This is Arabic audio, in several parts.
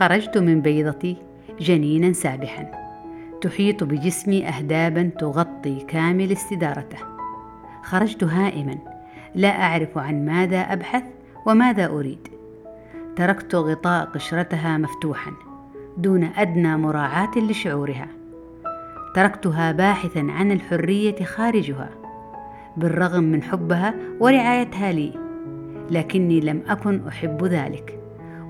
خرجت من بيضتي جنينا سابحا. تحيط بجسمي اهدابا تغطي كامل استدارته. خرجت هائما. لا أعرف عن ماذا أبحث وماذا أريد. تركت غطاء قشرتها مفتوحا دون أدنى مراعاة لشعورها. تركتها باحثا عن الحرية خارجها بالرغم من حبها ورعايتها لي لكني لم أكن أحب ذلك.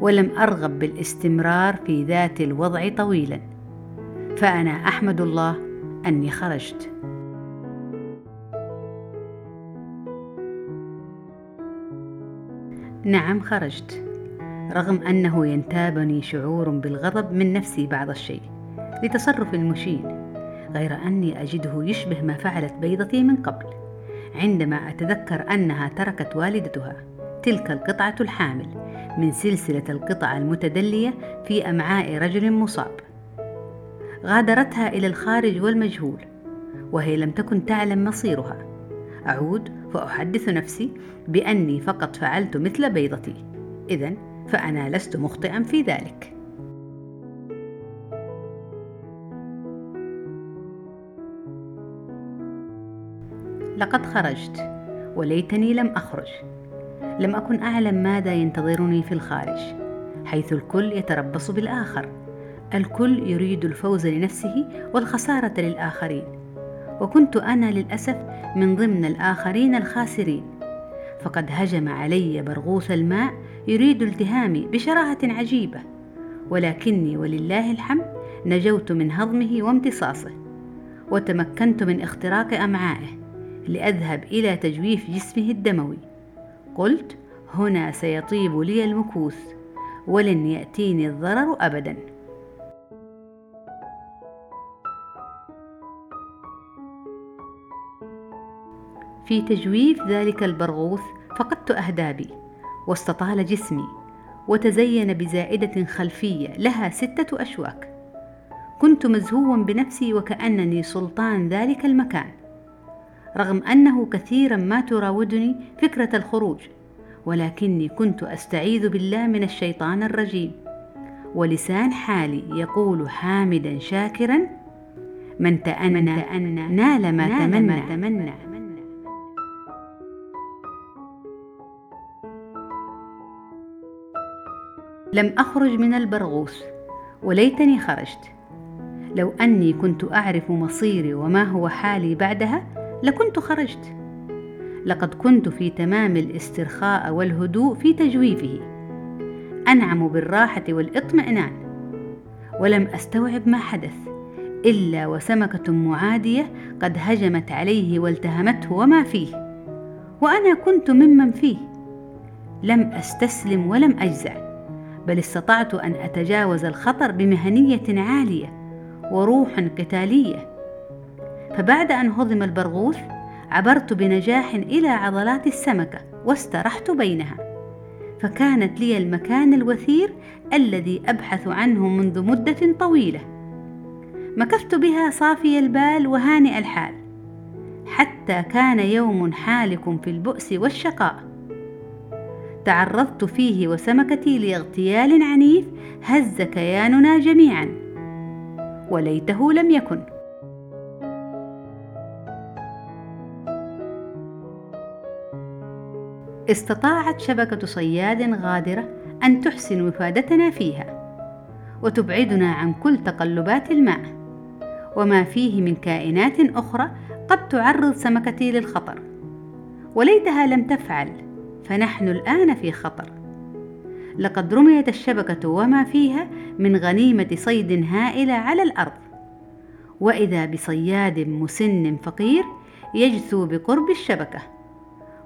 ولم أرغب بالاستمرار في ذات الوضع طويلا. فأنا أحمد الله أني خرجت. نعم خرجت. رغم أنه ينتابني شعور بالغضب من نفسي بعض الشيء لتصرف مشين غير أني أجده يشبه ما فعلت بيضتي من قبل عندما أتذكر أنها تركت والدتها تلك القطعة الحامل من سلسلة القطع المتدلية في أمعاء رجل مصاب. غادرتها إلى الخارج والمجهول، وهي لم تكن تعلم مصيرها. أعود فأحدث نفسي بأني فقط فعلت مثل بيضتي، إذا فأنا لست مخطئا في ذلك. لقد خرجت وليتني لم أخرج لم أكن أعلم ماذا ينتظرني في الخارج حيث الكل يتربص بالآخر. الكل يريد الفوز لنفسه والخسارة للآخرين. وكنت أنا للأسف من ضمن الآخرين الخاسرين. فقد هجم علي برغوث الماء يريد التهامي بشراهة عجيبة. ولكني ولله الحمد نجوت من هضمه وامتصاصه. وتمكنت من اختراق أمعائه لأذهب إلى تجويف جسمه الدموي. قلت هنا سيطيب لي المكوث ولن يأتيني الضرر ابدا. في تجويف ذلك البرغوث فقدت أهدابي واستطال جسمي وتزين بزائدة خلفية لها ستة أشواك. كنت مزهوا بنفسي وكأنني سلطان ذلك المكان. رغم أنه كثيرا ما تراودني فكرة الخروج ولكني كنت أستعيذ بالله من الشيطان الرجيم. ولسان حالي يقول حامدا شاكرا من تأنى نال ما تمنى, تمنى. لم أخرج من البرغوث وليتني خرجت. لو أني كنت أعرف مصيري وما هو حالي بعدها لكنت خرجت. لقد كنت في تمام الاسترخاء والهدوء في تجويفه. أنعم بالراحة والإطمئنان. ولم أستوعب ما حدث إلا وسمكة معادية قد هجمت عليه والتهمته وما فيه. وأنا كنت ممن فيه. لم أستسلم ولم أجزع بل استطعت أن أتجاوز الخطر بمهنية عالية وروح قتالية. فبعد أن هضم البرغوث عبرت بنجاح إلى عضلات السمكة واسترحت بينها. فكانت لي المكان الوثير الذي أبحث عنه منذ مدة طويلة. مكثت بها صافي البال وهانئ الحال. حتى كان يوم حالك في البؤس والشقاء. تعرضت فيه وسمكتي لاغتيال عنيف هز كياننا جميعا. وليته لم يكن. استطاعت شبكة صياد غادرة أن تحسن وفادتنا فيها وتبعدنا عن كل تقلبات الماء وما فيه من كائنات أخرى قد تعرض سمكتي للخطر. وليتها لم تفعل فنحن الآن في خطر. لقد رميت الشبكة وما فيها من غنيمة صيد هائلة على الأرض. وإذا بصياد مسن فقير يجثو بقرب الشبكة.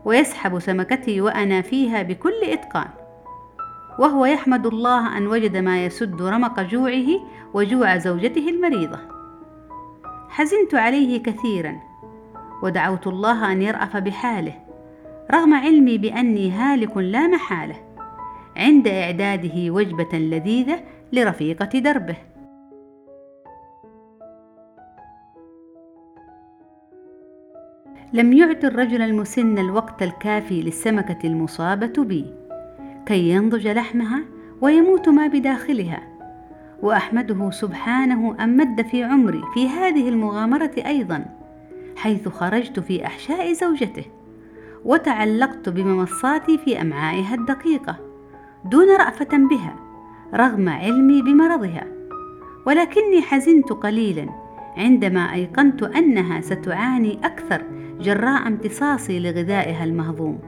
ويسحب سمكتي وأنا فيها بكل إتقان. وهو يحمد الله أن وجد ما يسد رمق جوعه وجوع زوجته المريضة. حزنت عليه كثيرا ودعوت الله أن يرأف بحاله رغم علمي بأني هالك لا محالة عند إعداده وجبة لذيذة لرفيقة دربه. لم يعط الرجل المسن الوقت الكافي للسمكة المصابة بي كي ينضج لحمها ويموت ما بداخلها. وأحمده سبحانه أن مد في عمري في هذه المغامرة أيضا حيث خرجت في أحشاء زوجته وتعلقت بممصاتي في أمعائها الدقيقة دون رأفة بها رغم علمي بمرضها. ولكني حزنت قليلا عندما أيقنت أنها ستعاني أكثر جراء امتصاصي لغذائها المهضوم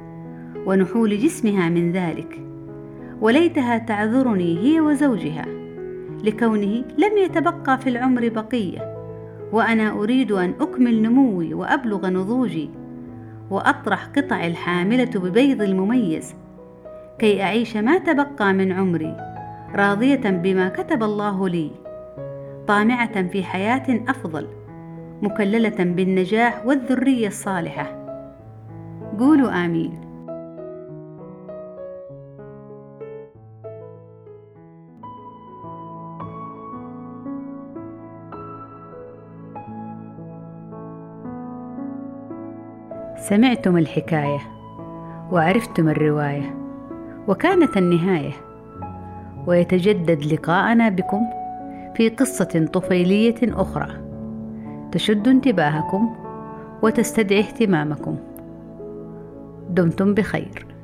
ونحول جسمها من ذلك. وليتها تعذرني هي وزوجها لكونه لم يتبقى في العمر بقية وأنا أريد أن أكمل نموي وأبلغ نضوجي وأطرح قطع الحاملة ببيض المميز كي أعيش ما تبقى من عمري راضية بما كتب الله لي طامعة في حياة أفضل. مكللة بالنجاح والذرية الصالحة. قولوا آمين. سمعتم الحكاية وعرفتم الرواية وكانت النهاية. ويتجدد لقاءنا بكم في قصة طفيلية أخرى. تشد انتباهكم وتستدعي اهتمامكم. دمتم بخير.